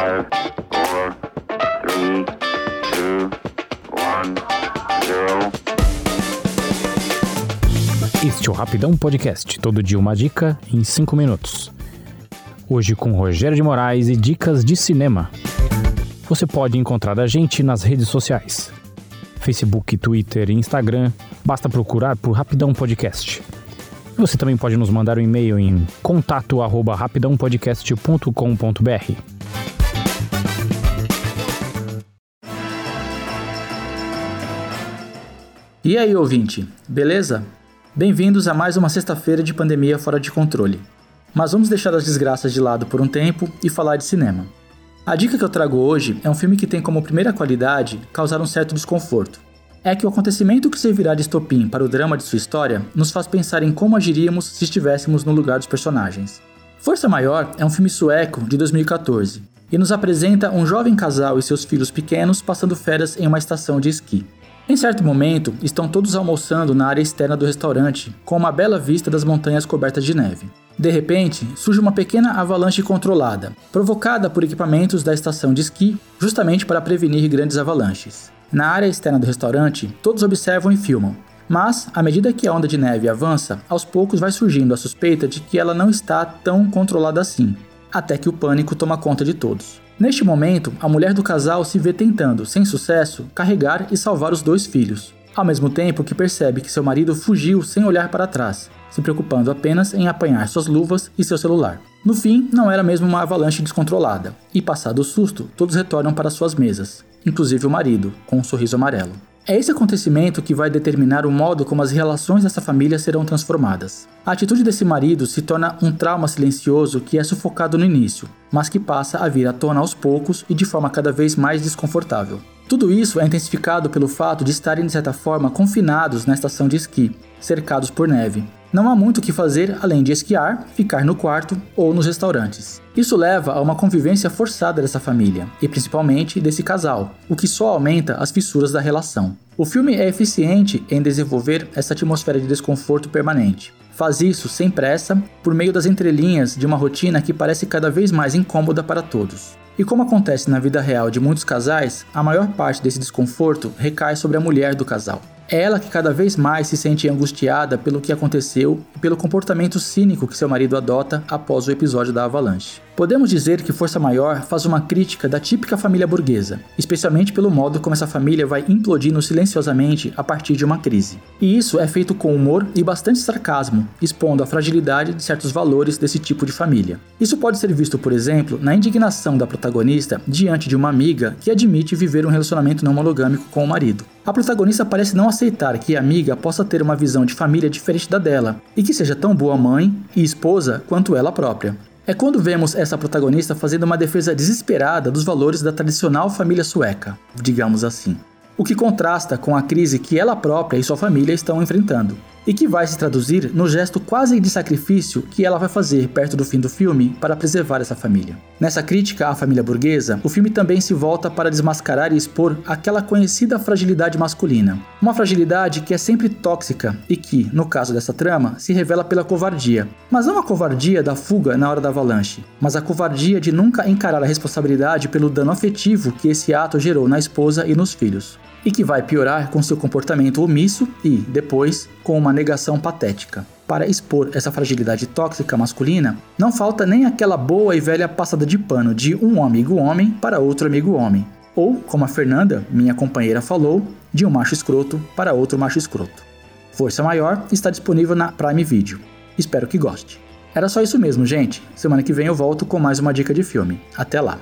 Five, four, three, two, one, zero. Este é o Rapidão Podcast, todo dia uma dica em 5 minutos. Hoje com Rogério de Moraes e dicas de cinema. Você pode encontrar a gente nas redes sociais. Facebook, Twitter e Instagram, basta procurar por Rapidão Podcast. Você também pode nos mandar um e-mail em contato@rapidãopodcast.com.br. E aí, ouvinte, beleza? Bem-vindos a mais uma sexta-feira de pandemia fora de controle. Mas vamos deixar as desgraças de lado por um tempo e falar de cinema. A dica que eu trago hoje é um filme que tem como primeira qualidade causar um certo desconforto. É que o acontecimento que servirá de estopim para o drama de sua história nos faz pensar em como agiríamos se estivéssemos no lugar dos personagens. Força Maior é um filme sueco de 2014 e nos apresenta um jovem casal e seus filhos pequenos passando férias em uma estação de esqui. Em certo momento, estão todos almoçando na área externa do restaurante, com uma bela vista das montanhas cobertas de neve. De repente, surge uma pequena avalanche controlada, provocada por equipamentos da estação de esqui, justamente para prevenir grandes avalanches. Na área externa do restaurante, todos observam e filmam, mas, à medida que a onda de neve avança, aos poucos vai surgindo a suspeita de que ela não está tão controlada assim, até que o pânico toma conta de todos. Neste momento, a mulher do casal se vê tentando, sem sucesso, carregar e salvar os dois filhos, ao mesmo tempo que percebe que seu marido fugiu sem olhar para trás, se preocupando apenas em apanhar suas luvas e seu celular. No fim, não era mesmo uma avalanche descontrolada, e passado o susto, todos retornam para suas mesas, inclusive o marido, com um sorriso amarelo. É esse acontecimento que vai determinar o modo como as relações dessa família serão transformadas. A atitude desse marido se torna um trauma silencioso que é sufocado no início, mas que passa a vir à tona aos poucos e de forma cada vez mais desconfortável. Tudo isso é intensificado pelo fato de estarem, de certa forma, confinados na estação de esqui, cercados por neve. Não há muito o que fazer além de esquiar, ficar no quarto ou nos restaurantes. Isso leva a uma convivência forçada dessa família, e principalmente desse casal, o que só aumenta as fissuras da relação. O filme é eficiente em desenvolver essa atmosfera de desconforto permanente. Faz isso sem pressa, por meio das entrelinhas de uma rotina que parece cada vez mais incômoda para todos. E como acontece na vida real de muitos casais, a maior parte desse desconforto recai sobre a mulher do casal. É ela que cada vez mais se sente angustiada pelo que aconteceu e pelo comportamento cínico que seu marido adota após o episódio da avalanche. Podemos dizer que Força Maior faz uma crítica da típica família burguesa, especialmente pelo modo como essa família vai implodindo silenciosamente a partir de uma crise. E isso é feito com humor e bastante sarcasmo, expondo a fragilidade de certos valores desse tipo de família. Isso pode ser visto, por exemplo, na indignação da protagonista diante de uma amiga que admite viver um relacionamento não monogâmico com o marido. A protagonista parece não aceitar que a amiga possa ter uma visão de família diferente da dela e que seja tão boa mãe e esposa quanto ela própria. É quando vemos essa protagonista fazendo uma defesa desesperada dos valores da tradicional família sueca, digamos assim. O que contrasta com a crise que ela própria e sua família estão enfrentando e que vai se traduzir no gesto quase de sacrifício que ela vai fazer perto do fim do filme para preservar essa família. Nessa crítica à família burguesa, o filme também se volta para desmascarar e expor aquela conhecida fragilidade masculina. Uma fragilidade que é sempre tóxica e que, no caso dessa trama, se revela pela covardia. Mas não a covardia da fuga na hora da avalanche, mas a covardia de nunca encarar a responsabilidade pelo dano afetivo que esse ato gerou na esposa e nos filhos e que vai piorar com seu comportamento omisso e, depois, com uma negação patética. Para expor essa fragilidade tóxica masculina, não falta nem aquela boa e velha passada de pano de um amigo homem para outro amigo homem, ou, como a Fernanda, minha companheira, falou, de um macho escroto para outro macho escroto. Força Maior está disponível na Prime Video. Espero que goste. Era só isso mesmo, gente. Semana que vem eu volto com mais uma dica de filme. Até lá!